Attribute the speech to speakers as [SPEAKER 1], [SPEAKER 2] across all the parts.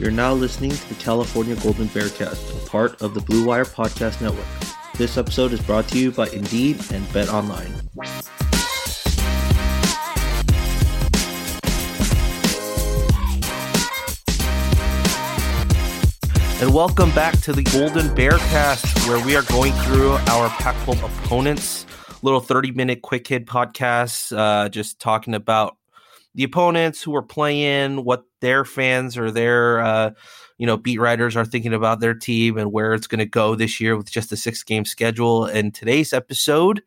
[SPEAKER 1] You're now listening to the California Golden Bearcast, a part of the Blue Wire Podcast Network. This episode is brought to you by Indeed and Bet Online. And welcome back to the Golden Bearcast, where we are going through our Pac 12 opponents. Little 30 minute quick hit podcast, uh, just talking about the opponents who are playing, what their fans or their uh, you know beat writers are thinking about their team and where it's going to go this year with just a six game schedule. And today's episode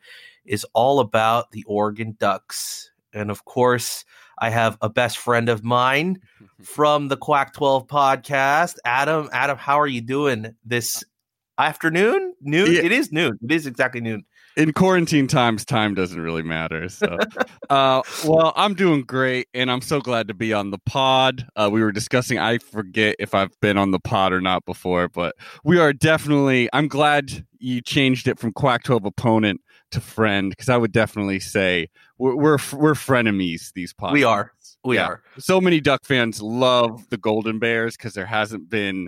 [SPEAKER 1] is all about the Oregon Ducks, and of course. I have a best friend of mine from the Quack 12 podcast. Adam, Adam, how are you doing this afternoon? Noon?
[SPEAKER 2] Yeah.
[SPEAKER 1] It is noon. It is exactly noon.
[SPEAKER 2] In quarantine times time doesn't really matter so uh well i'm doing great and i'm so glad to be on the pod uh we were discussing i forget if i've been on the pod or not before but we are definitely i'm glad you changed it from quack 12 opponent to friend because i would definitely say we're we're, we're frenemies these pods
[SPEAKER 1] We are. We
[SPEAKER 2] Yeah.
[SPEAKER 1] are.
[SPEAKER 2] so many duck fans love the golden bears because there hasn't been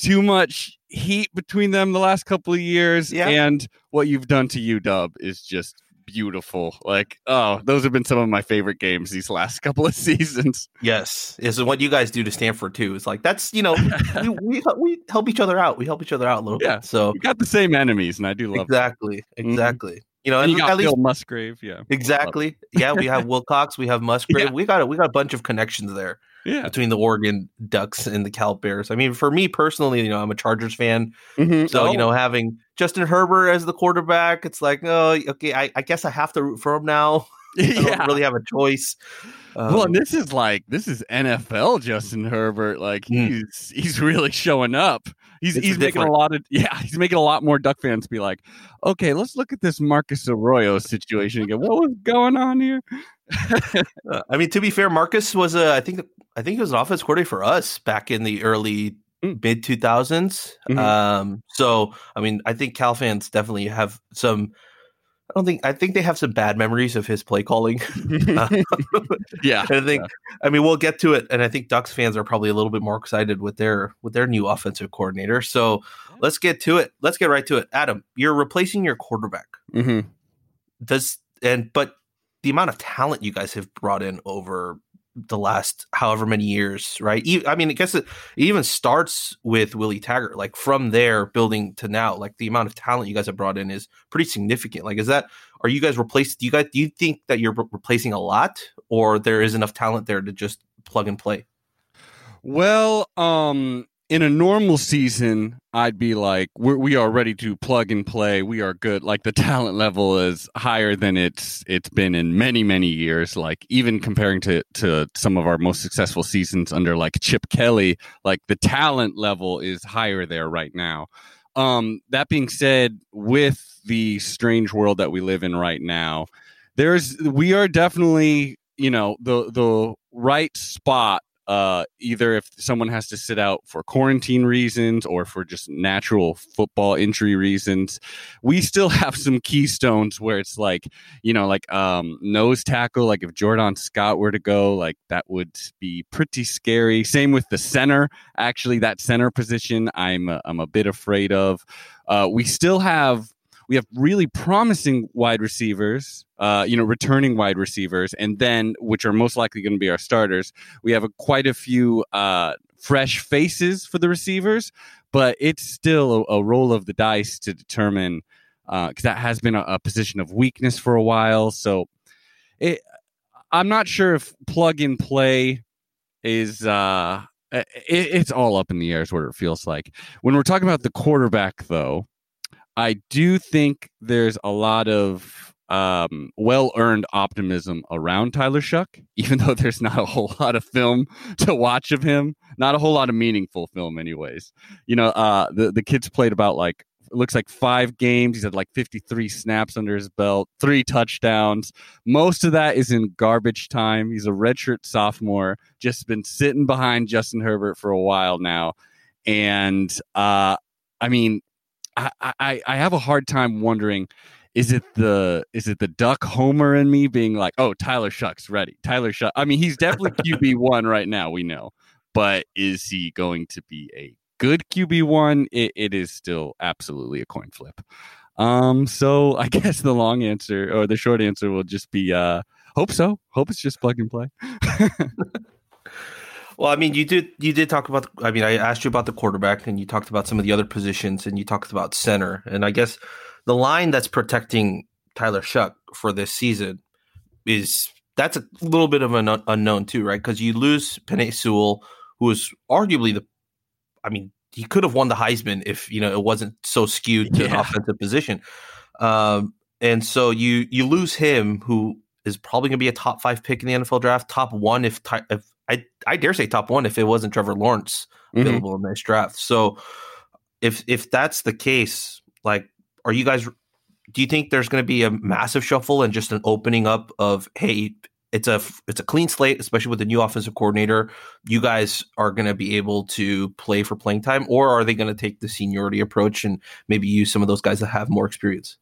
[SPEAKER 2] too much heat between them the last couple of years
[SPEAKER 1] Yeah.
[SPEAKER 2] and what you've done to UW is just beautiful like oh those have been some of my favorite games these last couple of seasons
[SPEAKER 1] Yes, is what you guys do to Stanford too. It's like that's you know we, we we help each other out. We help each other out a little
[SPEAKER 2] Yeah.
[SPEAKER 1] bit. So
[SPEAKER 2] we got the same enemies and i do love that.
[SPEAKER 1] exactly, mm-hmm. exactly. You know,
[SPEAKER 2] and
[SPEAKER 1] and
[SPEAKER 2] you got
[SPEAKER 1] at least
[SPEAKER 2] Bill musgrave yeah
[SPEAKER 1] exactly. Yeah, we have Wilcox, we have Musgrave.
[SPEAKER 2] Yeah.
[SPEAKER 1] We got a, we got a bunch of connections there
[SPEAKER 2] yeah
[SPEAKER 1] between the Oregon Ducks and the Cal Bears. I mean, for me personally, you know, I'm a Chargers fan,
[SPEAKER 2] Mhm.
[SPEAKER 1] so
[SPEAKER 2] Oh,
[SPEAKER 1] you know, having Justin Herbert as the quarterback, it's like, oh, okay, I, I guess I have to root for him now. I
[SPEAKER 2] yeah
[SPEAKER 1] don't really have a choice.
[SPEAKER 2] well,
[SPEAKER 1] Um,
[SPEAKER 2] and this is like this is NFL Justin Herbert. Like
[SPEAKER 1] Mm.
[SPEAKER 2] he's he's really showing up. He's
[SPEAKER 1] It's
[SPEAKER 2] he's making a lot of yeah. He's making a lot more Duck fans be like, okay, let's look at this Marcus Arroyo situation again. What was going on here?
[SPEAKER 1] Uh, I mean, to be fair, Marcus was a. I think I think he was an offense coordinator for us back in the early
[SPEAKER 2] Mm.
[SPEAKER 1] mid two thousands.
[SPEAKER 2] Mhm.
[SPEAKER 1] Um, so I mean, I think Cal fans definitely have some. I don't think I think they have some bad memories of his play calling. Uh,
[SPEAKER 2] yeah,
[SPEAKER 1] and I think I mean we'll get to it, and I think Ducks fans are probably a little bit more excited with their with their new offensive coordinator. So let's get to it. Let's get right to it. Adam, you're replacing your quarterback.
[SPEAKER 2] Mhm.
[SPEAKER 1] Does and but the amount of talent you guys have brought in over the last however many years, right? I mean, I guess it, even starts with Willie Taggart. Like from there, building to now, like the amount of talent you guys have brought in is pretty significant. Like, is that are you guys replaced? Do you guys do you think that you're re- replacing a lot, or there is enough talent there to just plug and play?
[SPEAKER 2] Well, um, in a normal season, I'd be like, we're, we are ready to plug and play. We are good. Like the talent level is higher than it's it's been in many many years. Like even comparing to to some of our most successful seasons under like Chip Kelly, like the talent level is higher there right now. Um, that being said, with the strange world that we live in right now, there's we are definitely you know the the right spot uh, either if someone has to sit out for quarantine reasons or for just natural football injury reasons. We still have some keystones where it's like, you know, like um, nose tackle. Like if Jordan Scott were to go, like that would be pretty scary. Same with the center. Actually, that center position, I'm a, I'm a bit afraid of. Uh, we still have we have really promising wide receivers, uh, you know, returning wide receivers, and then which are most likely going to be our starters. We have a, quite a few uh, fresh faces for the receivers, but it's still a, a roll of the dice to determine because uh, that has been a, a, position of weakness for a while. So, it, I'm not sure if plug and play is. Uh, it, it's all up in the air, is what it feels like. When we're talking about the quarterback, though, I do think there's a lot of um, well earned optimism around Tyler Shough, even though there's not a whole lot of film to watch of him, not a whole lot of meaningful film, anyways. You know, uh, the the kid's played about like looks like five games. He's had like 53 snaps under his belt, three touchdowns. Most of that is in garbage time. He's a redshirt sophomore, just been sitting behind Justin Herbert for a while now, and uh, I mean, I, I, have a hard time wondering is it the is it the duck homer in me being like oh tyler Shough's ready. Tyler shough i mean he's definitely qb1 right now we know but is he going to be a good qb1 it, it is still absolutely a coin flip. Um so i guess the long answer or the short answer will just be uh hope so. Hope it's just plug and play
[SPEAKER 1] Well, I mean, you did you did talk about. I mean, I asked you about the quarterback, and you talked about some of the other positions, and you talked about center. And I guess the line that's protecting Tyler Shough for this season is that's a little bit of an unknown too, right? Because you lose Penei Sewell, who is arguably the. I mean, he could have won the Heisman if you know it wasn't so skewed to yeah. an offensive position. Um, and so you you lose him, who is probably going to be a top five pick in the NFL draft, top one if if I I dare say top one if it wasn't Trevor Lawrence mm-hmm. available mm-hmm. in this draft. So if if that's the case, like, are you guys? Do you think there's going to be a massive shuffle and just an opening up of hey, it's a it's a clean slate, especially with the new offensive coordinator. You guys are going to be able to play for playing time, or are they going to take the seniority approach and maybe use some of those guys that have more experience?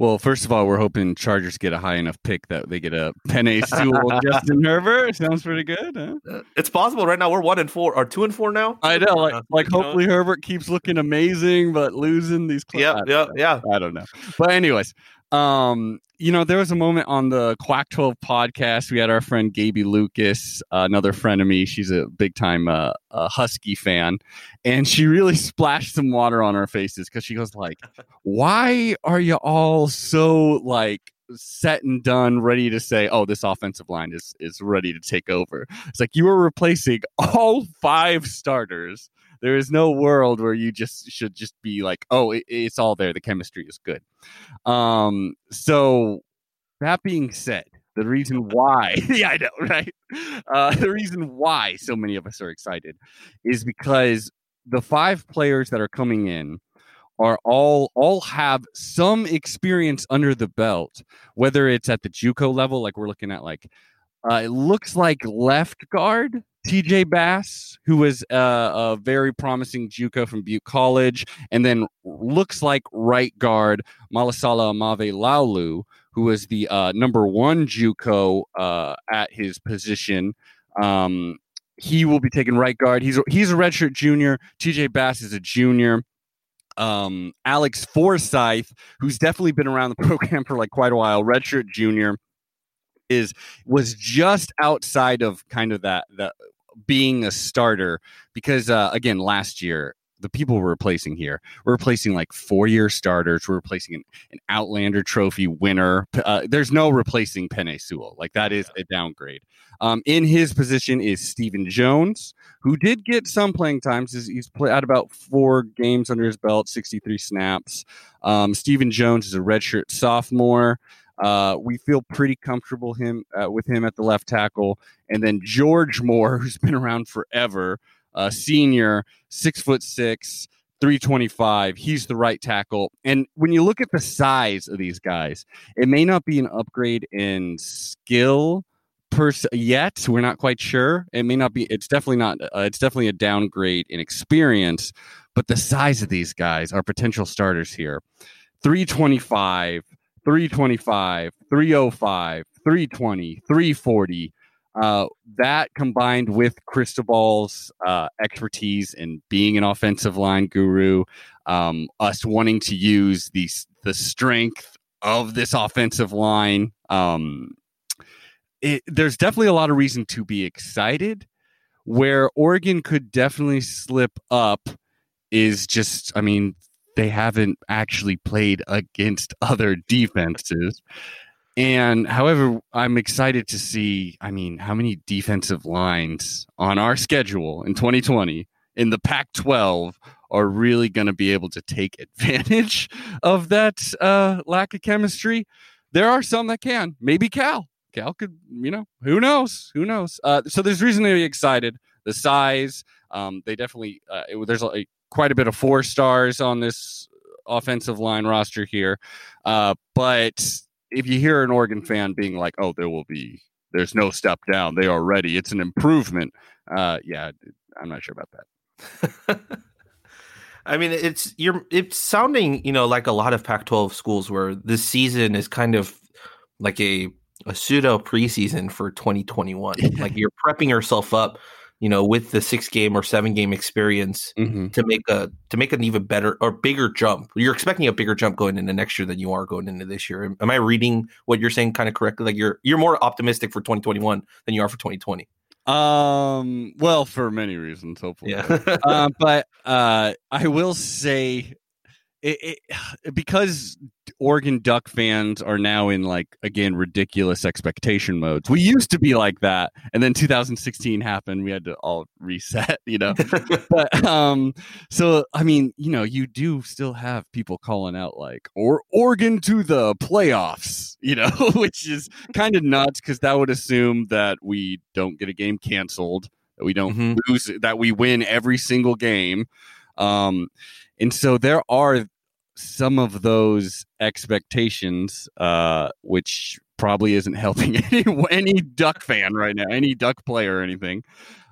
[SPEAKER 2] Well, first of all, we're hoping Chargers get a high enough pick that they get a Penei Sewell, Justin Herbert. Sounds pretty good. Huh?
[SPEAKER 1] Uh, it's possible. Right now, we're one and four or two and four now.
[SPEAKER 2] I know. Like, uh, like hopefully? Herbert keeps looking amazing, but losing these.
[SPEAKER 1] Yeah, yeah, yeah.
[SPEAKER 2] I don't know. But anyways, um, you know, there was a moment on the Quack 12 podcast. We had our friend Gaby Lucas, uh, another friend of me. She's a big time uh, Husky fan, and she really splashed some water on our faces because she goes like, "Why are you all so like?" set and done ready to say oh this offensive line is is ready to take over it's like you were replacing all five starters there is no world where you just should just be like, oh, it, it's all there. The chemistry is good. Um, so that being said, the reason why, yeah, I know, right? Uh, the reason why so many of us are excited is because the five players that are coming in are all all have some experience under the belt, whether it's at the JUCO level, like we're looking at, like uh, it looks like left guard TJ Bass, who was uh, a very promising JUCO from Butte College, and then looks like right guard Malaesala Aumavae-Laulu, who was the uh, number one JUCO uh, at his position. Um, he will be taking right guard. He's a, he's a redshirt junior. TJ Bass is a junior. Um, Alex Forsyth, who's definitely been around the program for like quite a while, redshirt junior is was just outside of kind of that that being a starter because uh, again last year the people we're replacing here. We're replacing like four year starters. We're replacing an, an Outland Trophy winner. Uh, there's no replacing Penei Sewell. Like that is a downgrade. Um, in his position is Stephen Jones, who did get some playing times. He's, he's played out about four games under his belt, 63 snaps. Um, Stephen Jones is a redshirt sophomore. Uh, we feel pretty comfortable him uh, with him at the left tackle, and then George Moore, who's been around forever, senior, six foot six, 325. He's the right tackle. And when you look at the size of these guys, it may not be an upgrade in skill per se yet. We're not quite sure. It may not be. It's definitely not. Uh, it's definitely a downgrade in experience. But the size of these guys are potential starters here. 325, 325, 305, 320, 340. Uh, that combined with Cristobal's uh, expertise in being an offensive line guru, um, us wanting to use the the strength of this offensive line, um, it, there's definitely a lot of reason to be excited. Where Oregon could definitely slip up is just, I mean, they haven't actually played against other defenses. And however, I'm excited to see, I mean, how many defensive lines on our schedule in 2020 in the Pac 12 are really going to be able to take advantage of that uh, lack of chemistry. There are some that can. Maybe Cal. Cal could, you know, who knows? Who knows? Uh, so there's reason to be excited. The size, um, they definitely, uh, it, there's a, quite a bit of four stars on this offensive line roster here. Uh, but if you hear an Oregon fan being like, "Oh, there will be, there's no step down. They are ready. It's an improvement." Uh, yeah, I'm not sure about that.
[SPEAKER 1] I mean, it's you're it's sounding you know like a lot of Pac-12 schools where this season is kind of like a a pseudo preseason for 2021. like you're prepping yourself up you know, with the six game or seven game experience mm-hmm. to make a to make an even better or bigger jump. You're expecting a bigger jump going into next year than you are going into this year. Am I reading what you're saying kind of correctly? Like you're you're more optimistic for 2021 than you are for 2020.
[SPEAKER 2] Um. Well, for many reasons, hopefully. Yeah. uh, but uh, I will say, it, it, because Oregon Duck fans are now in like again ridiculous expectation modes. We used to be like that, and then 2016 happened. We had to all reset, you know. but um, so I mean, you know, you do still have people calling out like or Oregon to the playoffs, you know, which is kind of nuts because that would assume that we don't get a game canceled, that we don't mm-hmm. lose, that we win every single game. Um, and so there are some of those expectations, uh, which probably isn't helping any any Duck fan right now, any Duck player or anything.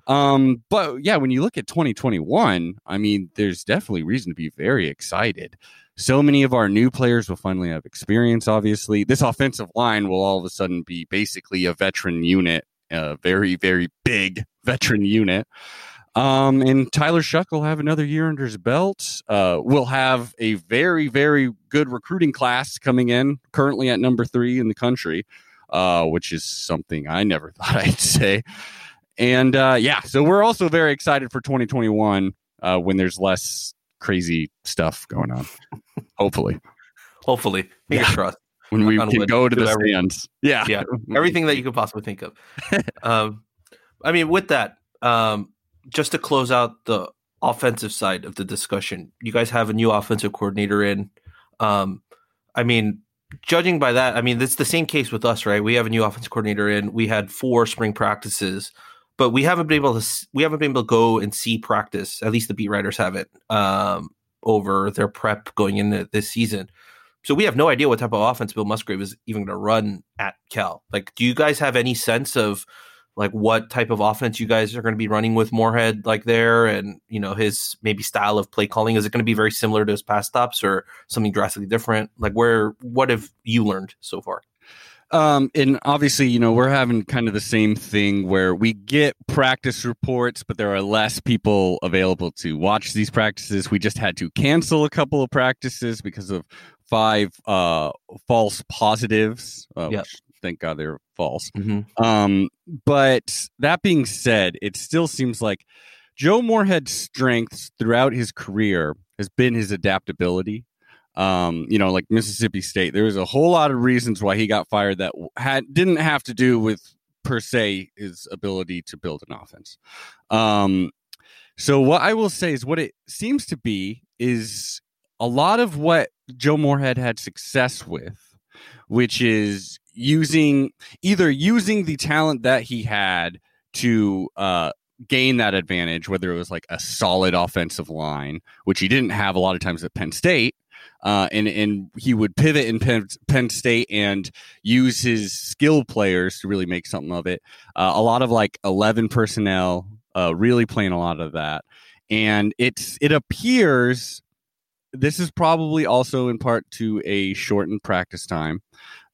[SPEAKER 2] Um, but yeah, when you look at 2021, I mean, there's definitely reason to be very excited. So many of our new players will finally have experience. Obviously, this offensive line will all of a sudden be basically a veteran unit, a very very big veteran unit. Um, and Tyler Shough will have another year under his belt. Uh, we'll have a very, very good recruiting class coming in, currently at number three in the country, uh, which is something I never thought I'd say. And uh, yeah, so we're also very excited for 2021 uh, when there's less crazy stuff going on. Hopefully.
[SPEAKER 1] Hopefully. Fingers yeah. crossed.
[SPEAKER 2] When we can wood, go to the stands. Yeah.
[SPEAKER 1] Yeah. Everything that you could possibly think of. um, I mean, with that, um, just to close out the offensive side of the discussion, you guys have a new offensive coordinator in. Um, I mean, judging by that, I mean, it's the same case with us, right? We have a new offensive coordinator in. We had four spring practices, but we haven't been able to we haven't been able to go and see practice. At least the beat writers haven't um, over their prep going into this season. So we have no idea what type of offense Bill Musgrave is even going to run at Cal. Like, do you guys have any sense of like what type of offense you guys are going to be running with Moorhead like there and you know his maybe style of play calling is it going to be very similar to his past stops or something drastically different like where what have you learned so far
[SPEAKER 2] um, and obviously, you know, we're having kind of the same thing where we get practice reports, but there are less people available to watch these practices. We just had to cancel a couple of practices because of five uh, false positives, uh, yep. which thank God they're false. Mm-hmm. Um, but that being said, it still seems like Joe Moorhead's strengths throughout his career has been his adaptability. Um, you know, like Mississippi State, there was a whole lot of reasons why he got fired that had didn't have to do with per se his ability to build an offense. Um, so what I will say is what it seems to be is a lot of what Joe Moorhead had success with, which is using either using the talent that he had to uh, gain that advantage, whether it was like a solid offensive line, which he didn't have a lot of times at Penn State. Uh, and and he would pivot in Penn, Penn State and use his skill players to really make something of it. Uh, a lot of like eleven personnel, uh, really playing a lot of that, and it's it appears this is probably also in part to a shortened practice time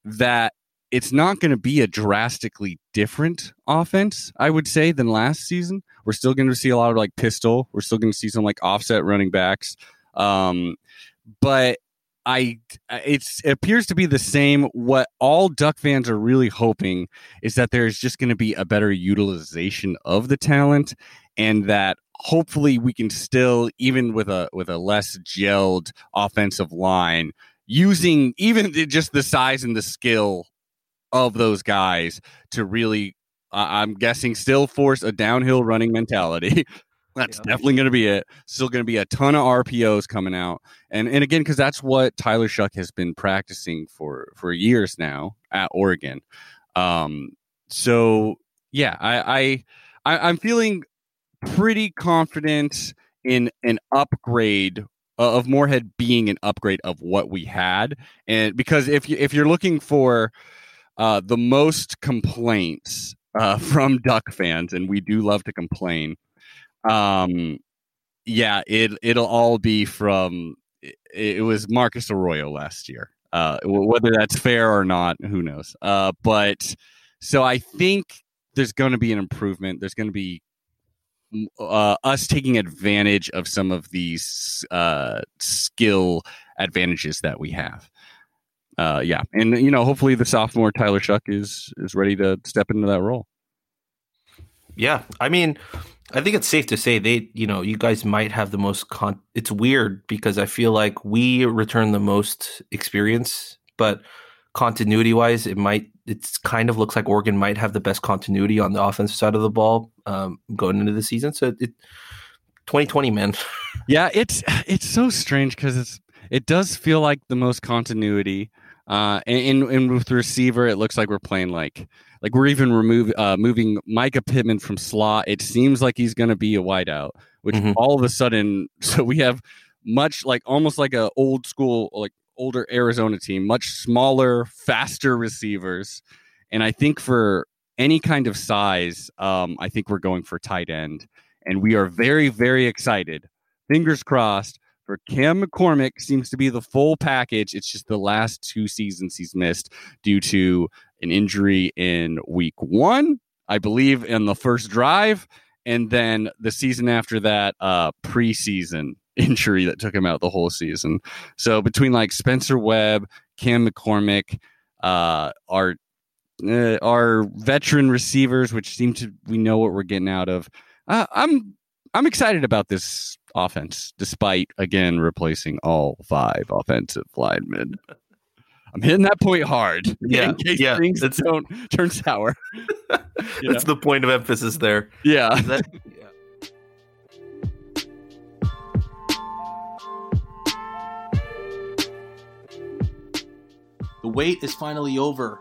[SPEAKER 2] that it's not going to be a drastically different offense, I would say, than last season. We're still going to see a lot of like pistol. We're still going to see some like offset running backs. Um, but I it's it appears to be the same. What all Duck fans are really hoping is that there's just going to be a better utilization of the talent, and that hopefully we can still, even with a with a less gelled offensive line, using even just the size and the skill of those guys to really, uh, I'm guessing, still force a downhill running mentality. That's yeah. definitely going to be it. Still going to be a ton of RPOs coming out, and and again because that's what Tyler Shough has been practicing for for years now at Oregon. Um, so yeah, I, I, I am feeling pretty confident in an upgrade of Moorhead being an upgrade of what we had, and because if you if you're looking for uh, the most complaints uh, from Duck fans, and we do love to complain um, yeah, it it'll all be from. It, it was Marcus Arroyo last year. Uh, whether that's fair or not, who knows? Uh, but so I think there's going to be an improvement. There's going to be uh, us taking advantage of some of these uh, skill advantages that we have. Uh, yeah, and you know, hopefully the sophomore Tyler Shough is is ready to step into that role.
[SPEAKER 1] Yeah, I mean, I think it's safe to say they, you know, you guys might have the most con. It's weird because I feel like we return the most experience, but continuity wise, it might. It's kind of looks like Oregon might have the best continuity on the offensive side of the ball um, going into the season. So it, 2020, man.
[SPEAKER 2] yeah, it's it's so strange because it's it does feel like the most continuity. Uh, and, and with the receiver, it looks like we're playing like like we're even remove uh, moving Mycah Pittman from slot. It seems like he's going to be a wideout, which mm-hmm. all of a sudden, so we have much like almost like a old school like older Arizona team, much smaller, faster receivers, and I think for any kind of size, um, I think we're going for tight end, and we are very very excited. Fingers crossed for Cam McCormick seems to be the full package. It's just the last two seasons he's missed due to an injury in week one, I believe, in the first drive, and then the season after that, uh, preseason injury that took him out the whole season. So between like Spencer Webb, Cam McCormick, uh, our uh, our veteran receivers, which seem to we know what we're getting out of. Uh, I'm I'm excited about this offense, despite again replacing all five offensive linemen. I'm hitting that point hard.
[SPEAKER 1] Yeah,
[SPEAKER 2] in case
[SPEAKER 1] yeah.
[SPEAKER 2] things don't turn sour.
[SPEAKER 1] That's the point of emphasis there.
[SPEAKER 2] Yeah.
[SPEAKER 1] That, yeah. The wait is finally over.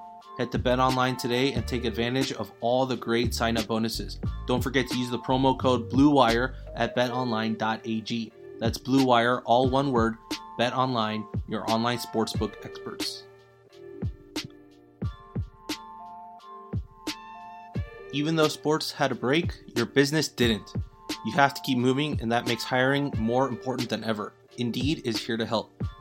[SPEAKER 1] Head to BetOnline today and take advantage of all the great sign up bonuses. Don't forget to use the promo code BLUEWIRE at betonline.ag. That's Blue Wire, all one word. BetOnline, your online sportsbook experts. Even though sports had a break, your business didn't. You have to keep moving, and that makes hiring more important than ever. Indeed is here to help.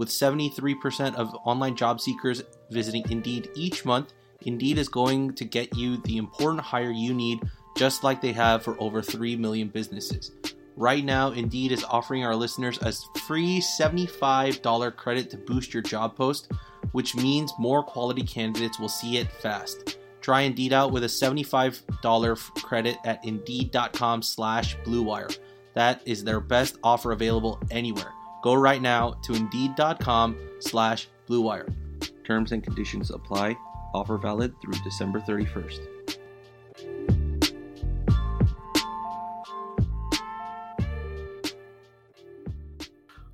[SPEAKER 1] With 73% of online job seekers visiting Indeed each month, Indeed is going to get you the important hire you need, just like they have for over 3 million businesses. Right now, Indeed is offering our listeners a free $75 credit to boost your job post, which means more quality candidates will see it fast. Try Indeed out with a $75 credit at Indeed.com slash BlueWire. That is their best offer available anywhere. Go right now to Indeed.com slash BlueWire. Terms and conditions apply. Offer valid through December 31st.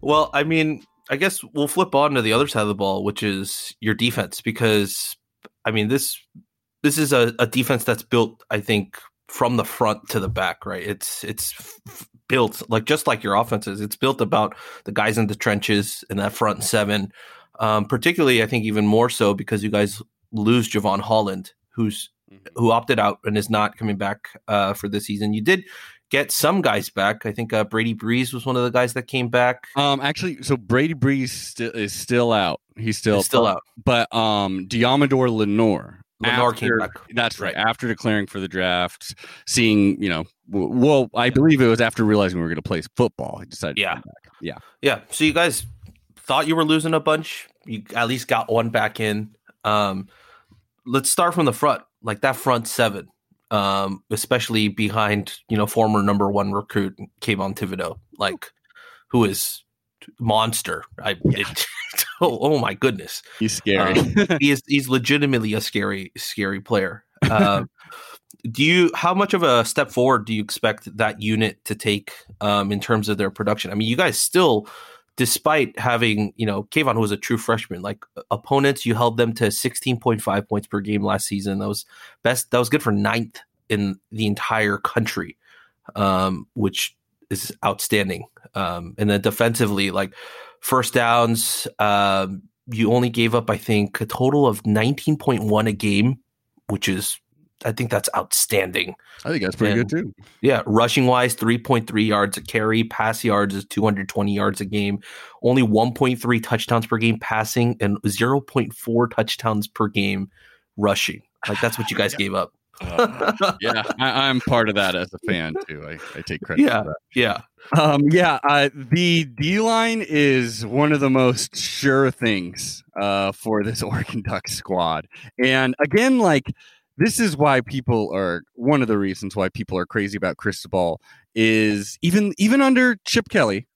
[SPEAKER 1] Well, I mean, I guess we'll flip on to the other side of the ball, which is your defense, because I mean this this is a, a defense that's built, I think, from the front to the back, right? It's it's f- built like just like your offenses. It's built about the guys in the trenches in that front seven. Um, particularly, I think even more so because you guys lose Jevon Holland, who's mm-hmm. who opted out and is not coming back uh, for this season. You did get some guys back. I think uh, Brady Breeze was one of the guys that came back.
[SPEAKER 2] Um, actually, so Brady Breeze st- is still out. He's still
[SPEAKER 1] He's still out.
[SPEAKER 2] But um, Deommodore
[SPEAKER 1] Lenoir. After, came back.
[SPEAKER 2] That's right. After declaring for the draft, seeing you know, well, I believe it was after realizing we were going to play football. He decided.
[SPEAKER 1] Yeah.
[SPEAKER 2] Yeah.
[SPEAKER 1] Yeah. So you guys thought you were losing a bunch. You at least got one back in. Um, let's start from the front, like that front seven um, especially behind you know former number one recruit Kayvon Thibodeaux, like who is monster. I yeah. it, oh, oh, my goodness,
[SPEAKER 2] he's scary.
[SPEAKER 1] Um, he is he's legitimately a scary scary player. Um, do you how much of a step forward do you expect that unit to take um, in terms of their production? I mean, you guys still despite having, you know, Kayvon who was a true freshman, like opponents, you held them to 16.5 points per game last season. That was best. That was good for ninth in the entire country, um, which is outstanding. Um, and then defensively, like first downs, um, you only gave up, I think, a total of 19.1 a game, which is I think that's outstanding.
[SPEAKER 2] I think that's pretty and, good too.
[SPEAKER 1] Yeah, rushing wise, three point three yards a carry. Pass yards is two hundred twenty yards a game. Only one point three touchdowns per game passing, and zero point four touchdowns per game rushing. Like that's what you guys gave up.
[SPEAKER 2] Uh, yeah, I, am part of that as a fan too. I, I take credit.
[SPEAKER 1] Yeah, yeah,
[SPEAKER 2] um, yeah. Uh, the D line is one of the most sure things uh, for this Oregon Ducks squad, and again, like this is why people are one of the reasons why people are crazy about Cristobal is even even under Chip Kelly,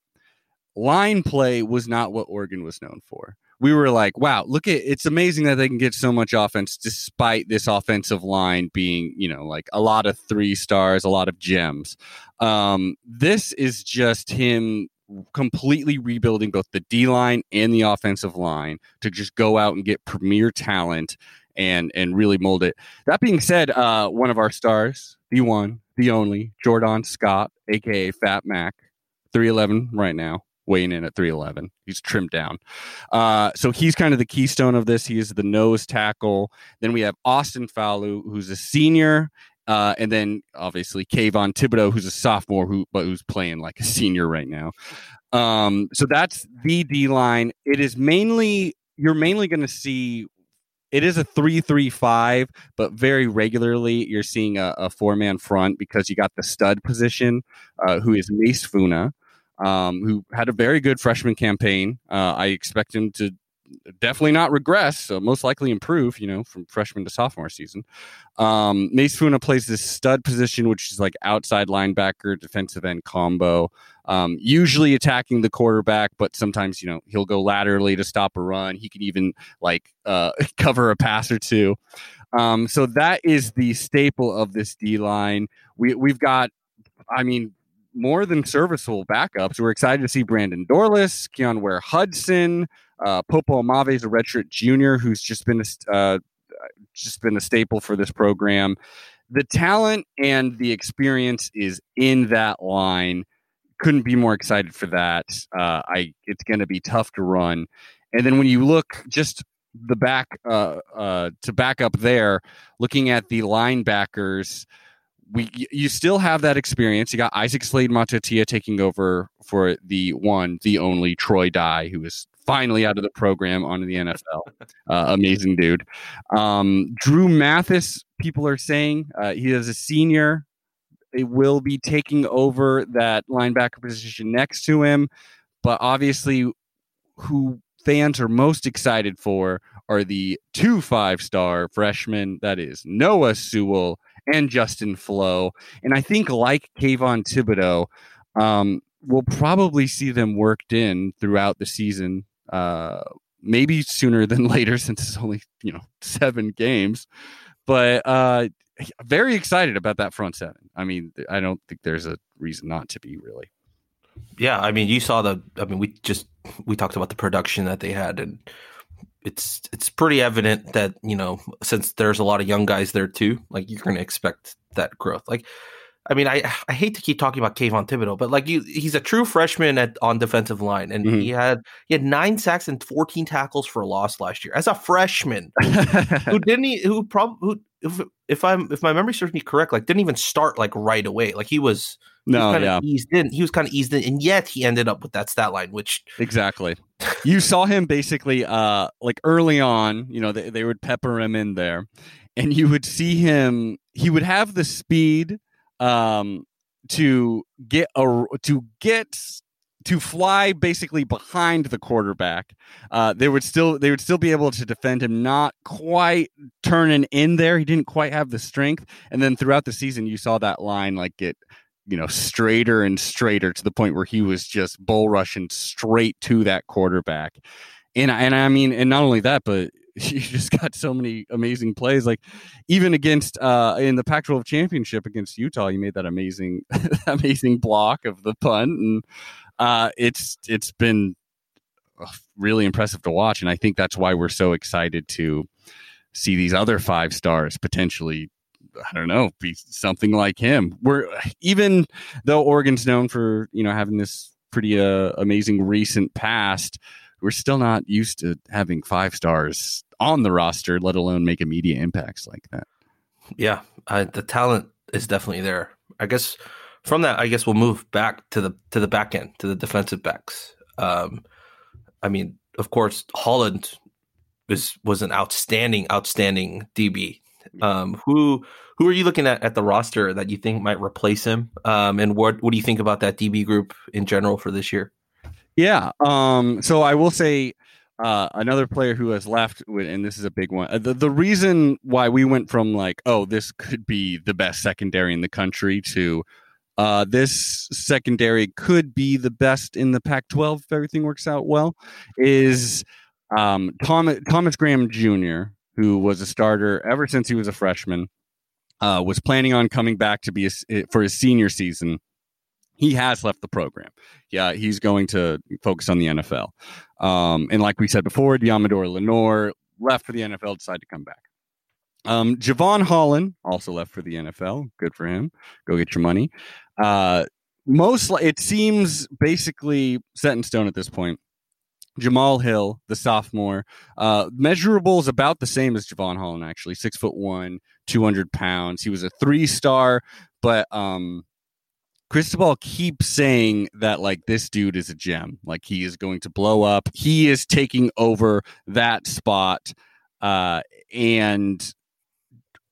[SPEAKER 2] line play was not what Oregon was known for. We were like, wow, look at it's amazing that they can get so much offense despite this offensive line being, you know, like a lot of three stars, a lot of gems. Um, this is just him completely rebuilding both the D line and the offensive line to just go out and get premier talent and and really mold it. That being said, uh, one of our stars, the one, the only, Jordan Scott, aka Fat Mac, three eleven right now, weighing in at three eleven. He's trimmed down, uh, so he's kind of the keystone of this. He is the nose tackle. Then we have Austin Faoliu, who's a senior. Uh, and then obviously Kayvon Thibodeaux, who's a sophomore, who but who's playing like a senior right now. Um, so that's the D line. It is mainly you're mainly going to see it is a three-three-five, but very regularly you're seeing a, a four-man front because you got the stud position, uh, who is Mase Funa, um, who had a very good freshman campaign. Uh, I expect him to definitely not regress, so most likely improve, you know, from freshman to sophomore season. Um, Mase Funa plays this stud position, which is like outside linebacker, defensive end combo, um, usually attacking the quarterback, but sometimes, you know, he'll go laterally to stop a run. He can even like uh, cover a pass or two. Um, so that is the staple of this D line. We, we've got, I mean, more than serviceable backups. We're excited to see Brandon Dorlus, Keyon Ware-Hudson, Uh, Popo Aumavae is a redshirt junior who's just been a, uh, just been a staple for this program. The talent and the experience is in that line. Couldn't be more excited for that. Uh, I it's going to be tough to run. And then when you look just the back uh, uh, to back up there, looking at the linebackers, we you still have that experience. You got Isaac Slade-Matautia taking over for the one, the only Troy Dye, who is finally out of the program onto the NFL. Uh, amazing dude. Um, Dru Mathis, people are saying uh, he is a senior. It will be taking over that linebacker position next to him, but obviously, who fans are most excited for are the two five star freshmen. That is Noah Sewell and Justin Flowe. And I think, like Kayvon Thibodeaux, um, we'll probably see them worked in throughout the season. Uh, maybe sooner than later, since it's only you know seven games. But uh, very excited about that front seven. I mean, I don't think there's a reason not to be really.
[SPEAKER 1] Yeah, I mean, you saw the. I mean, we just we talked about the production that they had, and it's it's pretty evident that you know since there's a lot of young guys there too, like you're going to expect that growth. Like, I mean, I I hate to keep talking about Kayvon Thibodeaux, but like you, he's a true freshman at on defensive line, and mm-hmm. he had he had nine sacks and 14 tackles for a loss last year as a freshman. who didn't he? Who probably who if if I'm if my memory serves me correct, like didn't even start like right away. Like he was
[SPEAKER 2] no,
[SPEAKER 1] kind
[SPEAKER 2] yeah.
[SPEAKER 1] of eased in. He was kind of eased in, and yet he ended up with that stat line, which
[SPEAKER 2] exactly. you saw him basically, uh, like early on. You know, they, they would pepper him in there, and you would see him. He would have the speed, um, to get a to get to fly basically behind the quarterback. Uh, they would still they would still be able to defend him, not quite turning in there. He didn't quite have the strength. And then throughout the season, you saw that line like get you know straighter and straighter to the point where he was just bull rushing straight to that quarterback. And and I mean, and not only that, but you just got so many amazing plays. Like even against uh in the Pac-12 championship against Utah, you made that amazing amazing block of the punt, and uh, it's it's been uh, really impressive to watch. And I think that's why we're so excited to see these other five stars potentially I don't know, be something like him. We're even though Oregon's known for you know having this pretty uh, amazing recent past, we're still not used to having five stars on the roster, let alone make immediate impacts like that.
[SPEAKER 1] Yeah, uh, the talent is definitely there. I guess from that, I guess we'll move back to the to the back end to the defensive backs. Um, I mean, of course, Holland was was an outstanding, outstanding DB. Um, who who are you looking at at the roster that you think might replace him? Um, and what what do you think about that DB group in general for this year?
[SPEAKER 2] Yeah. Um, so I will say uh, another player who has left, and this is a big one. Uh, the, the reason why we went from like, oh, this could be the best secondary in the country to uh, this secondary could be the best in the Pac 12 if everything works out well, is um, Thomas, Thomas Graham Jr., who was a starter ever since he was a freshman uh, was planning on coming back to be a, for his senior season. He has left the program. Yeah, he's going to focus on the NFL. Um, and like we said before, Deommodore Lenoir left for the NFL, decided to come back. Um, Jevon Holland also left for the NFL. Good for him. Go get your money. Uh, most it seems basically set in stone at this point. Jamal Hill, the sophomore, uh, measurables about the same as Jevon Holland, actually six foot one, 200 pounds. He was a three star, but um, Cristobal keeps saying that like this dude is a gem, like he is going to blow up. He is taking over that spot, uh, and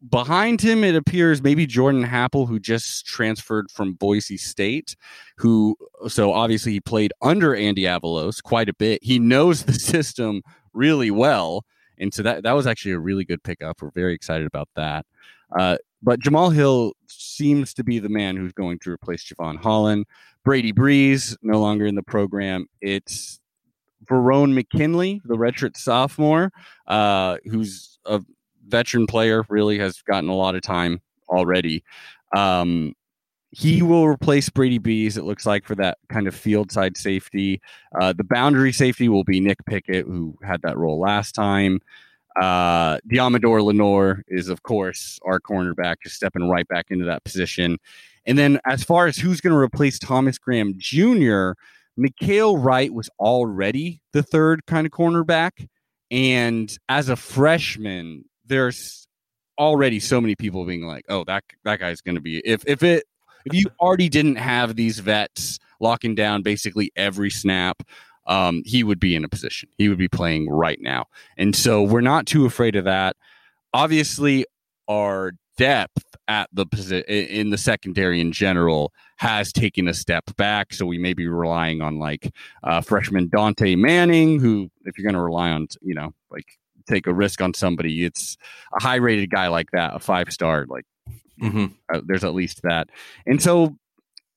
[SPEAKER 2] behind him, it appears maybe Jordan Happle, who just transferred from Boise State, who so obviously he played under Andy Avalos quite a bit. He knows the system really well. And so that, that was actually a really good pickup. We're very excited about that. Uh, but Jamal Hill seems to be the man who's going to replace Jevon Holland. Brady Breeze, no longer in the program. It's Verone McKinley, the redshirt sophomore, uh, who's a veteran player, really has gotten a lot of time already. Um, he will replace Brady Breeze, it looks like, for that kind of field side safety. Uh, the boundary safety will be Nick Pickett, who had that role last time. Uh, Deommodore Lenoir is, of course, our cornerback, just stepping right back into that position. And then as far as who's going to replace Thomas Graham Jr., Mykael Wright was already the third kind of cornerback. And as a freshman, there's already so many people being like, "Oh, that that guy's going to be if if it if you already didn't have these vets locking down basically every snap, um, he would be in a position. He would be playing right now, and so we're not too afraid of that. Obviously, our depth at the in the secondary in general has taken a step back. So we may be relying on like uh, freshman Dontae Manning, who, if you're going to rely on, you know, like take a risk on somebody, it's a high rated guy like that, a five star, like mm-hmm. uh, there's at least that. And so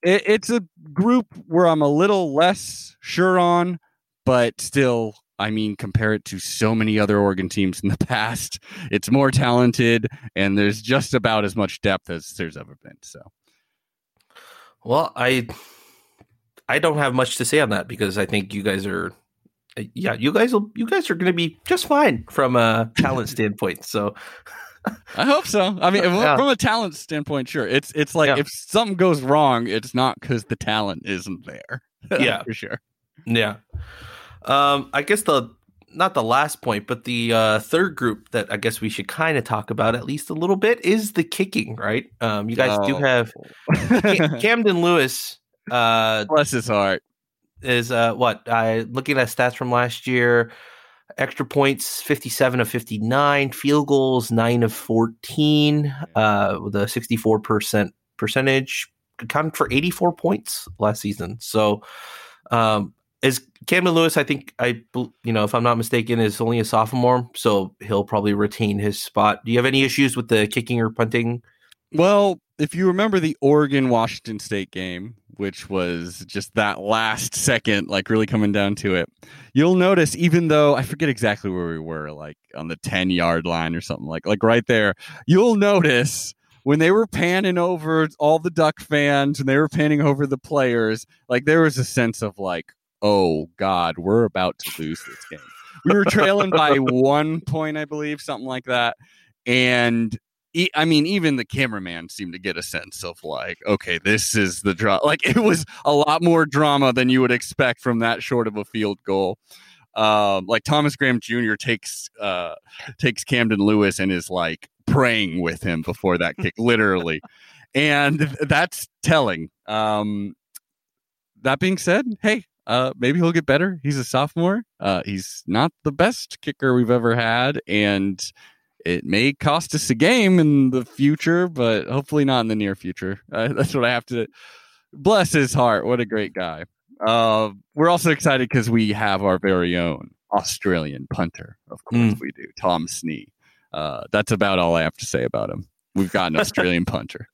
[SPEAKER 2] it, it's a group where I'm a little less sure on, but still I mean, compare it to so many other Oregon teams in the past. It's more talented, and there's just about as much depth as there's ever been. So,
[SPEAKER 1] well, I I don't have much to say on that because I think you guys are, yeah, you guys will, you guys are going to be just fine from a talent standpoint. So.
[SPEAKER 2] I hope so. I mean, yeah. from a talent standpoint, sure. It's it's like yeah. if something goes wrong, it's not because the talent isn't there.
[SPEAKER 1] yeah,
[SPEAKER 2] for sure.
[SPEAKER 1] Yeah. Um, I guess the not the last point, but the uh, third group that I guess we should kind of talk about at least a little bit is the kicking, right? Um, you guys oh. do have Camden Lewis. Uh,
[SPEAKER 2] Bless his heart.
[SPEAKER 1] Is uh, what I looking at stats from last year. Extra points, fifty-seven of fifty-nine. Field goals, nine of fourteen. Uh, with a sixty-four percent percentage, accounted for eighty-four points last season. So, um, is Camden Lewis, I think I you know, if I'm not mistaken, is only a sophomore, so he'll probably retain his spot. Do you have any issues with the kicking or punting?
[SPEAKER 2] Well, if you remember the Oregon Washington State game, which was just that last second, like really coming down to it, you'll notice even though I forget exactly where we were, like on the 10 yard line or something like like right there, you'll notice when they were panning over all the duck fans and they were panning over the players, like there was a sense of like, oh God, we're about to lose this game. We were trailing by one point, I believe, something like that. And I mean, even the cameraman seemed to get a sense of like, okay, this is the drama. Like it was a lot more drama than you would expect from that short of a field goal. Um, like Thomas Graham Jr. takes uh, takes Camden Lewis and is like praying with him before that kick, literally, and that's telling. Um, that being said, hey, uh, maybe he'll get better. He's a sophomore. Uh, he's not the best kicker we've ever had, and it may cost us a game in the future, but hopefully not in the near future. Uh, that's what I have to. Bless his heart. What a great guy. Uh, we're also excited because we have our very own Australian punter. Of course, mm. we do. Tom Snee. Uh, that's about all I have to say about him. We've got an Australian punter.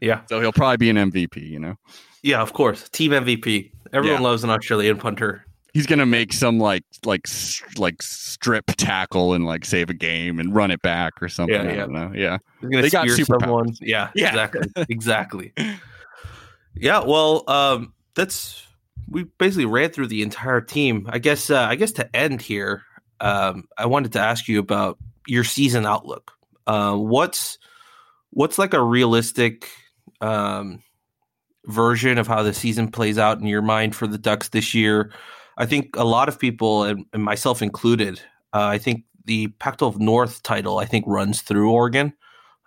[SPEAKER 1] Yeah.
[SPEAKER 2] So he'll probably be an MVP, you know?
[SPEAKER 1] Yeah, of course. Team MVP. Everyone yeah. loves an Australian punter.
[SPEAKER 2] He's gonna make some like like like strip tackle and like save a game and run it back or something. Yeah, yeah. I don't know. Yeah,
[SPEAKER 1] they got super ones. Yeah, yeah, exactly, exactly. Yeah, well, um, that's we basically ran through the entire team. I guess. Uh, I guess to end here, um, I wanted to ask you about your season outlook. Uh, what's what's like a realistic um, version of how the season plays out in your mind for the Ducks this year. I think a lot of people, and, and myself included, uh, I think the Pac-12 North title I think runs through Oregon.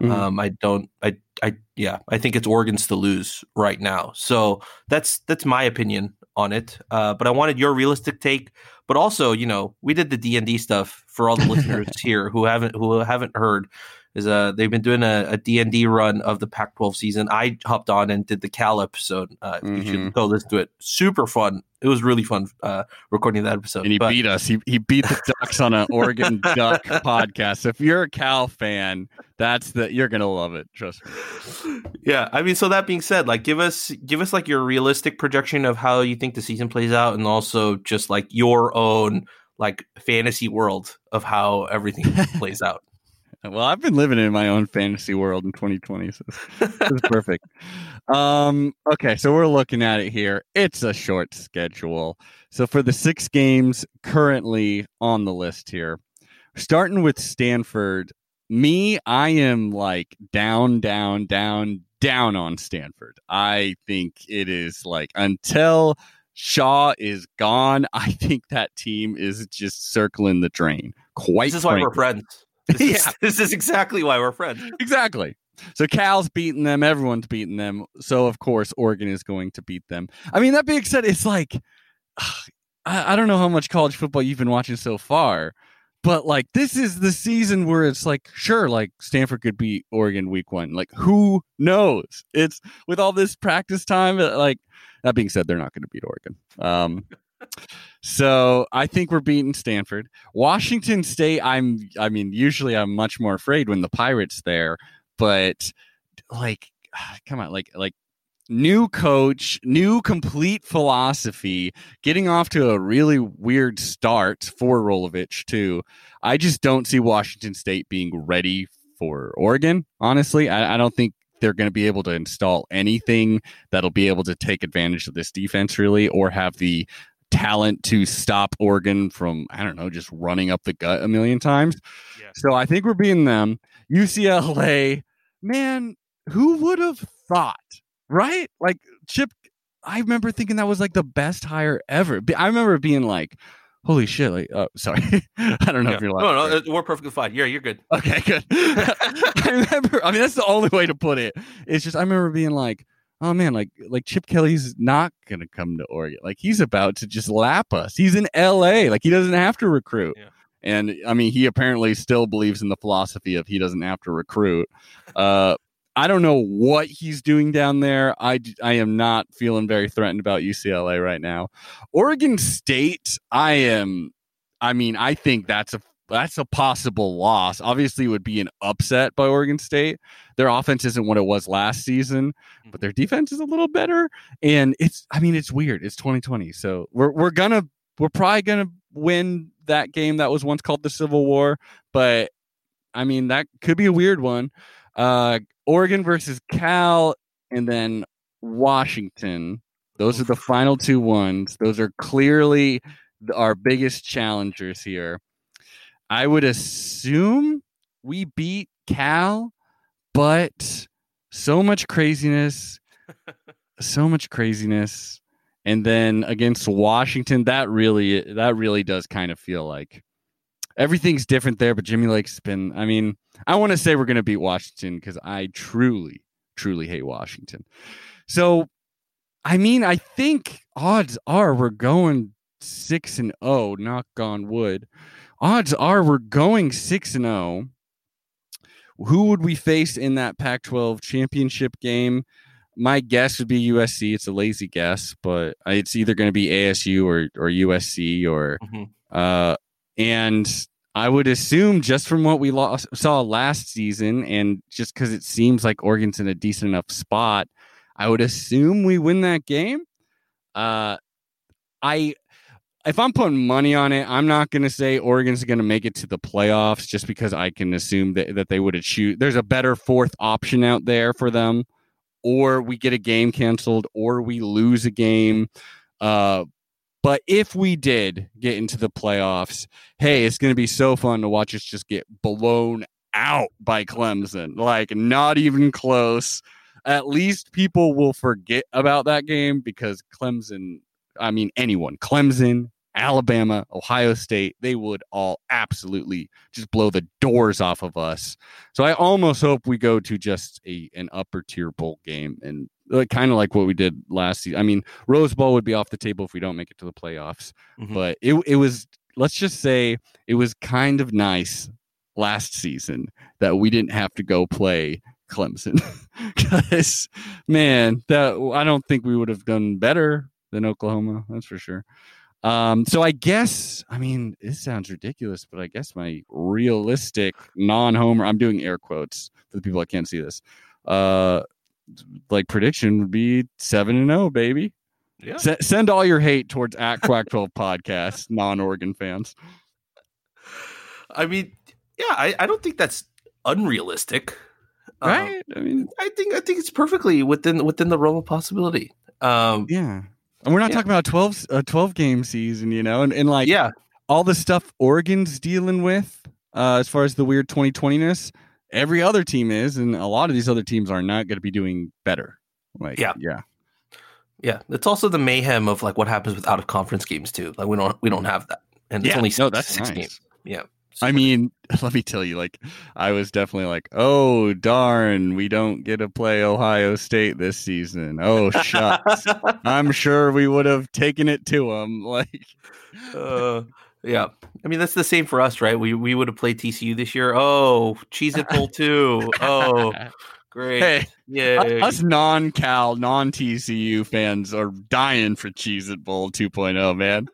[SPEAKER 1] Mm-hmm. Um, I don't, I, I, yeah, I think it's Oregon's to lose right now. So that's that's my opinion on it. Uh, but I wanted your realistic take. But also, you know, we did the D and D stuff for all the listeners here who haven't who haven't heard is uh they've been doing a, a D&D run of the Pac-12 season. I hopped on and did the Cal episode. Uh, mm-hmm. You should go listen to it. Super fun. It was really fun uh, recording that episode.
[SPEAKER 2] And he but, beat us. He he beat the Ducks on an Oregon Duck podcast. So if you're a Cal fan, that's the you're gonna love it. Trust
[SPEAKER 1] me. Yeah, I mean, so that being said, like give us give us like your realistic projection of how you think the season plays out, and also just like your own like fantasy world of how everything plays out.
[SPEAKER 2] Well, I've been living in my own fantasy world in 2020, so is perfect. Um, okay, so we're looking at it here. It's a short schedule. So for the six games currently on the list here, starting with Stanford, me, I am like down, down, down, down on Stanford. I think it is like until Shaw is gone, I think that team is just circling the drain. Quite
[SPEAKER 1] This is why we're friends. This,
[SPEAKER 2] Yeah.
[SPEAKER 1] is, this is exactly why we're friends.
[SPEAKER 2] Exactly. So Cal's beating them. Everyone's beating them. So of course Oregon is going to beat them. I mean, that being said, it's like I, I don't know how much college football you've been watching so far, but like this is the season where it's like sure, like Stanford could beat Oregon week one. Like who knows? It's with all this practice time. uh, Like that being said, they're not going to beat Oregon. Um, so I think we're beating Stanford. Washington State. I'm. I mean, usually I'm much more afraid when the Pirates there, but like, come on, like like new coach, new complete philosophy, getting off to a really weird start for Rolovich too. I just don't see Washington State being ready for Oregon. Honestly, I, I don't think they're going to be able to install anything that'll be able to take advantage of this defense really, or have the talent to stop Oregon from I don't know just running up the gut a million times.
[SPEAKER 1] Yeah.
[SPEAKER 2] So I think we're beating them. UCLA, man, who would have thought, right? Like Chip, I remember thinking that was like the best hire ever. I remember being like, "Holy shit!" Like, oh, sorry, I don't know
[SPEAKER 1] Yeah.
[SPEAKER 2] if you're
[SPEAKER 1] like
[SPEAKER 2] no,
[SPEAKER 1] no, we're perfectly fine. Yeah, you're good.
[SPEAKER 2] Okay, good. I remember. I mean, that's the only way to put it. It's just I remember being like, "Oh man, like like Chip Kelly's not gonna come to Oregon. Like he's about to just lap us. He's in L.A. Like he doesn't have to recruit."
[SPEAKER 1] Yeah.
[SPEAKER 2] And I mean, he apparently still believes in the philosophy of he doesn't have to recruit. Uh, I don't know what he's doing down there. I I am not feeling very threatened about UCLA right now. Oregon State, I am. I mean, I think that's a that's a possible loss. Obviously, it would be an upset by Oregon State. Their offense isn't what it was last season, but their defense is a little better. And it's, I mean, it's weird. It's 2020, so we're we're gonna we're probably gonna win that game that was once called the Civil War. But I mean, that could be a weird one. Uh, Oregon versus Cal, and then Washington. Those are the final two ones. Those are clearly our biggest challengers here. I would assume we beat Cal, but so much craziness, so much craziness. And then against Washington, that really that really does kind of feel like everything's different there. But Jimmy Lake's been. I mean, I want to say we're going to beat Washington because I truly, truly hate Washington. So, I mean, I think odds are we're going six and oh. Knock on wood. Odds are we're going six and oh. Who would we face in that Pac-12 championship game? My guess would be USC. It's a lazy guess, but it's either going to be ASU or or USC or
[SPEAKER 1] Mhm.
[SPEAKER 2] uh, and I would assume just from what we lost, saw last season, and just because it seems like Oregon's in a decent enough spot, I would assume we win that game. Uh, I, if I'm putting money on it, I'm not going to say Oregon's going to make it to the playoffs just because I can assume that, that they would have shoot. There's a better fourth option out there for them, or we get a game canceled, or we lose a game. Uh, but if we did get into the playoffs, hey, it's going to be so fun to watch us just get blown out by Clemson. Like, not even close. At least people will forget about that game because Clemson, I mean, anyone, Clemson, Alabama, Ohio State, they would all absolutely just blow the doors off of us. So I almost hope we go to just a an upper tier bowl game and like, kind of like what we did last season. I mean, Rose Bowl would be off the table if we don't make it to the playoffs.
[SPEAKER 1] Mhm.
[SPEAKER 2] But it it was let's just say it was kind of nice last season that we didn't have to go play Clemson because man, that I don't think we would have done better than Oklahoma. That's for sure. Um, so I guess I mean this sounds ridiculous, but I guess my realistic non-homer I'm doing air quotes for the people that can't see this. Uh, like prediction would be seven and zero, baby.
[SPEAKER 1] Yeah.
[SPEAKER 2] S- send all your hate towards at Quack Twelve podcast non Oregon fans.
[SPEAKER 1] I mean, yeah, I, I don't think that's unrealistic. Um,
[SPEAKER 2] right? I mean,
[SPEAKER 1] I think I think it's perfectly within within the realm of possibility. Um,
[SPEAKER 2] yeah. And we're not
[SPEAKER 1] Yeah.
[SPEAKER 2] talking about 12, a 12 game season, you know, and, and like
[SPEAKER 1] yeah,
[SPEAKER 2] all the stuff Oregon's dealing with uh, as far as the weird 2020ness, every other team is, and a lot of these other teams are not going to be doing better. Like,
[SPEAKER 1] Yeah.
[SPEAKER 2] yeah.
[SPEAKER 1] yeah. It's also the mayhem of like what happens with out of conference games too. Like we don't we don't have that, and it's
[SPEAKER 2] Yeah,
[SPEAKER 1] only
[SPEAKER 2] no, that's
[SPEAKER 1] six
[SPEAKER 2] nice.
[SPEAKER 1] games. Yeah.
[SPEAKER 2] I mean, let me tell you, like, I was definitely like, oh, darn, we don't get to play Ohio State this season. Oh, shucks. I'm sure we would have taken it to them. Like,
[SPEAKER 1] uh, yeah. I mean that's the same for us, right? We we would have played TCU this year. Oh, Cheez It Bowl two. Oh, great.
[SPEAKER 2] hey,
[SPEAKER 1] Yeah.
[SPEAKER 2] us non Cal, non TCU fans are dying for Cheez It Bowl 2.0, man.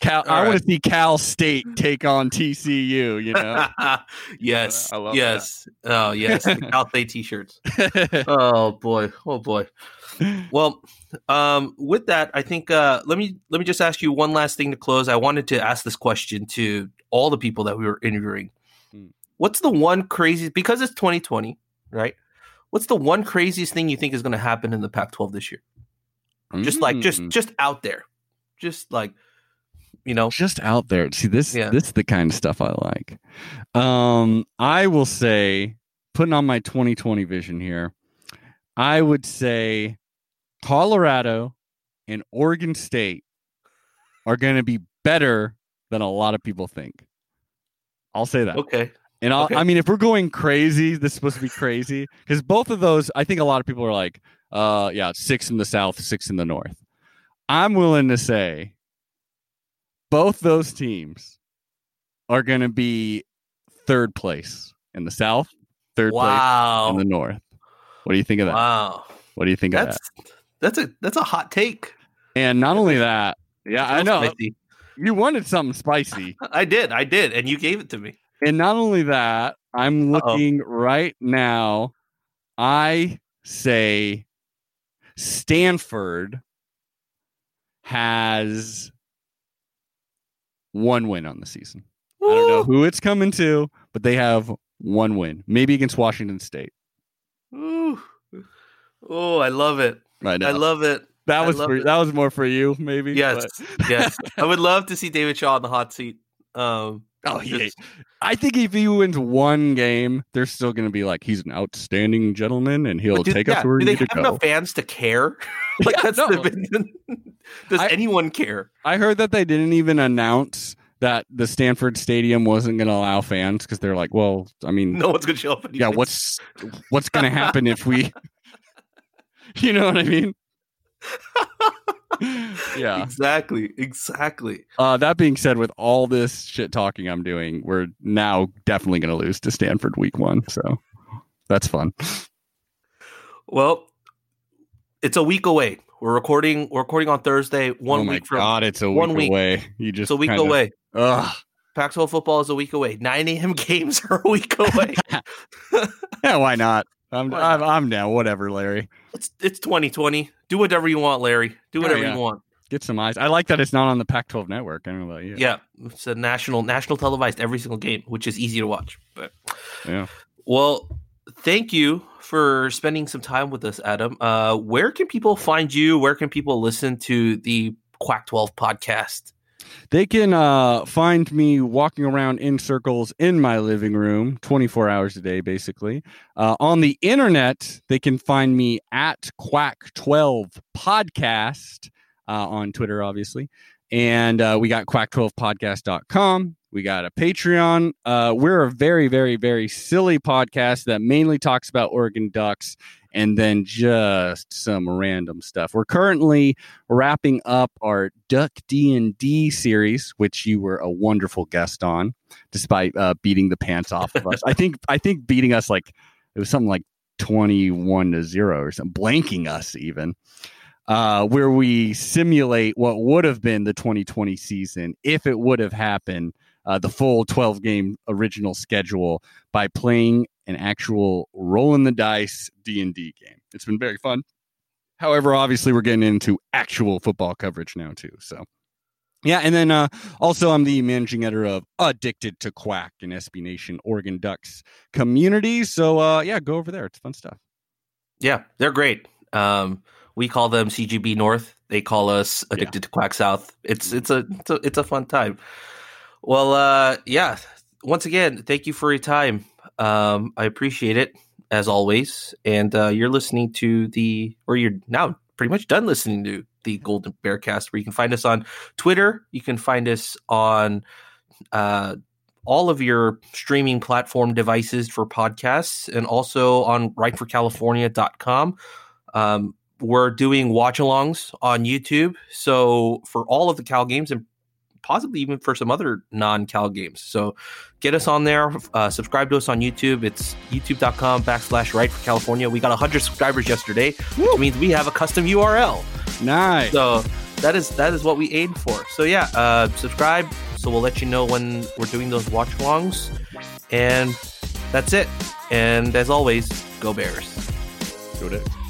[SPEAKER 2] Cal,
[SPEAKER 1] All
[SPEAKER 2] I want to see Cal State take on TCU, you know?
[SPEAKER 1] yes.
[SPEAKER 2] I love
[SPEAKER 1] yes. Oh yes. The Cal State t-shirts. Oh boy. Oh boy. Well, um, with that, I think uh, let me let me just ask you one last thing to close. I wanted to ask this question to all the people that we were interviewing.
[SPEAKER 2] Hmm.
[SPEAKER 1] What's the one crazy because it's 2020, right? What's the one craziest thing you think is going to happen in the Pac-12 this year? Just like just
[SPEAKER 2] Mm.
[SPEAKER 1] just out there, just like you know.
[SPEAKER 2] just out there. See this
[SPEAKER 1] Yeah.
[SPEAKER 2] this is the kind of stuff I like. Um I will say putting on my 2020 vision here. I would say Colorado and Oregon State are going to be better than a lot of people think. I'll say that.
[SPEAKER 1] Okay.
[SPEAKER 2] And I'll,
[SPEAKER 1] Okay.
[SPEAKER 2] I mean, if we're going crazy, this is supposed to be crazy because both of those, I think a lot of people are like, uh, yeah, six in the south, six in the north. I'm willing to say both those teams are going to be third place in the south, third place in the north. What do you think of that?
[SPEAKER 1] Wow.
[SPEAKER 2] What do you think of that?
[SPEAKER 1] that's a that's a hot take.
[SPEAKER 2] And not only that, yeah, I know
[SPEAKER 1] spicy.
[SPEAKER 2] you wanted something spicy.
[SPEAKER 1] I did. I did, and you gave it to me.
[SPEAKER 2] And not only that, I'm
[SPEAKER 1] Uh-oh.
[SPEAKER 2] looking right now. I say Stanford has one win on the season. I don't know who it's coming to, but they have one win, maybe against Washington State.
[SPEAKER 1] Ooh. Oh, I love it.
[SPEAKER 2] Right
[SPEAKER 1] I love it.
[SPEAKER 2] that was for,
[SPEAKER 1] it.
[SPEAKER 2] that was more for you, maybe.
[SPEAKER 1] Yes, yes. I would love to see David Shaw on the hot seat. Um,
[SPEAKER 2] Oh, he I think if he wins one game, they're still going to be like, he's an outstanding gentleman, and he'll
[SPEAKER 1] do-
[SPEAKER 2] take
[SPEAKER 1] yeah,
[SPEAKER 2] us where we
[SPEAKER 1] do they
[SPEAKER 2] to
[SPEAKER 1] have enough fans to care? like
[SPEAKER 2] Yeah,
[SPEAKER 1] that's
[SPEAKER 2] no.
[SPEAKER 1] the, does
[SPEAKER 2] I-
[SPEAKER 1] anyone care?
[SPEAKER 2] I heard that they didn't even announce that the Stanford Stadium wasn't going to allow fans because they're like, well, I mean,
[SPEAKER 1] No one's gonna show up.
[SPEAKER 2] yeah, what's what's going to happen if we, you know what I mean? yeah.
[SPEAKER 1] exactly, exactly.
[SPEAKER 2] Uh, that being said, with all this shit talking I'm doing, we're now definitely going to lose to Stanford week one. So that's fun.
[SPEAKER 1] Well, it's a week away. We're recording. We're recording on Thursday. One
[SPEAKER 2] oh my
[SPEAKER 1] week from.
[SPEAKER 2] god, it's a
[SPEAKER 1] one
[SPEAKER 2] week,
[SPEAKER 1] week.
[SPEAKER 2] away. You just
[SPEAKER 1] It's a week
[SPEAKER 2] kinda-
[SPEAKER 1] away.
[SPEAKER 2] Ugh.
[SPEAKER 1] Pac-12 football is a week away. 9 a.m. games are a week away.
[SPEAKER 2] Yeah, why not? I'm I'm? I'm down. Whatever, Larry.
[SPEAKER 1] it's it's 2020. Do whatever you want, Larry. Do
[SPEAKER 2] Oh,
[SPEAKER 1] whatever
[SPEAKER 2] yeah.
[SPEAKER 1] you want.
[SPEAKER 2] Get some eyes. I like that it's not on the Pac-12 network. I don't know about you.
[SPEAKER 1] Yeah, it's a national national televised every single game, which is easy to watch. But
[SPEAKER 2] Yeah.
[SPEAKER 1] well, thank you for spending some time with us, Adam. Uh, where can people find you? Where can people listen to the Quack 12 podcast?
[SPEAKER 2] They can uh, find me walking around in circles in my living room 24 hours a day, basically. Uh, on the internet, they can find me at Quack12 Podcast uh, on Twitter, obviously. And uh, we got quack12podcast.com. We got a Patreon. Uh, we're a very, very, very silly podcast that mainly talks about Oregon Ducks and then just some random stuff. We're currently wrapping up our Duck D and D series, which you were a wonderful guest on, despite uh, beating the pants off of us. I think I think beating us like it was something like twenty one to zero or something, blanking us even. Uh, where we simulate what would have been the 2020 season if it would have happened, uh, the full 12 game original schedule by playing an actual rolling the dice D&D game. It's been very fun. However, obviously we're getting into actual football coverage now too. So Yeah, and then uh, also I'm the managing editor of Addicted to Quack in SB Nation Oregon Ducks community. So uh, yeah, go over there. It's fun stuff.
[SPEAKER 1] Yeah, they're great. Um, we call them CGB North. They call us Addicted yeah. to Quack South. It's it's a, it's a it's a fun time. Well, uh, yeah. Once again, thank you for your time. Um, I appreciate it as always. And uh, you're listening to the, or you're now pretty much done listening to the Golden Bearcast, where you can find us on Twitter. You can find us on uh, all of your streaming platform devices for podcasts and also on writeforcalifornia.com. Um, we're doing watch alongs on YouTube. So for all of the Cal games and possibly even for some other non-Cal games. So get us on there. Uh, subscribe to us on YouTube. It's youtube.com backslash Write for California. We got 100 subscribers yesterday, Woo! which means we have a custom URL.
[SPEAKER 2] Nice.
[SPEAKER 1] So that is that is what we aim for. So yeah, uh, subscribe. So we'll let you know when we're doing those watch alongs. And that's it. And as always, go Bears.
[SPEAKER 2] Go Ducks.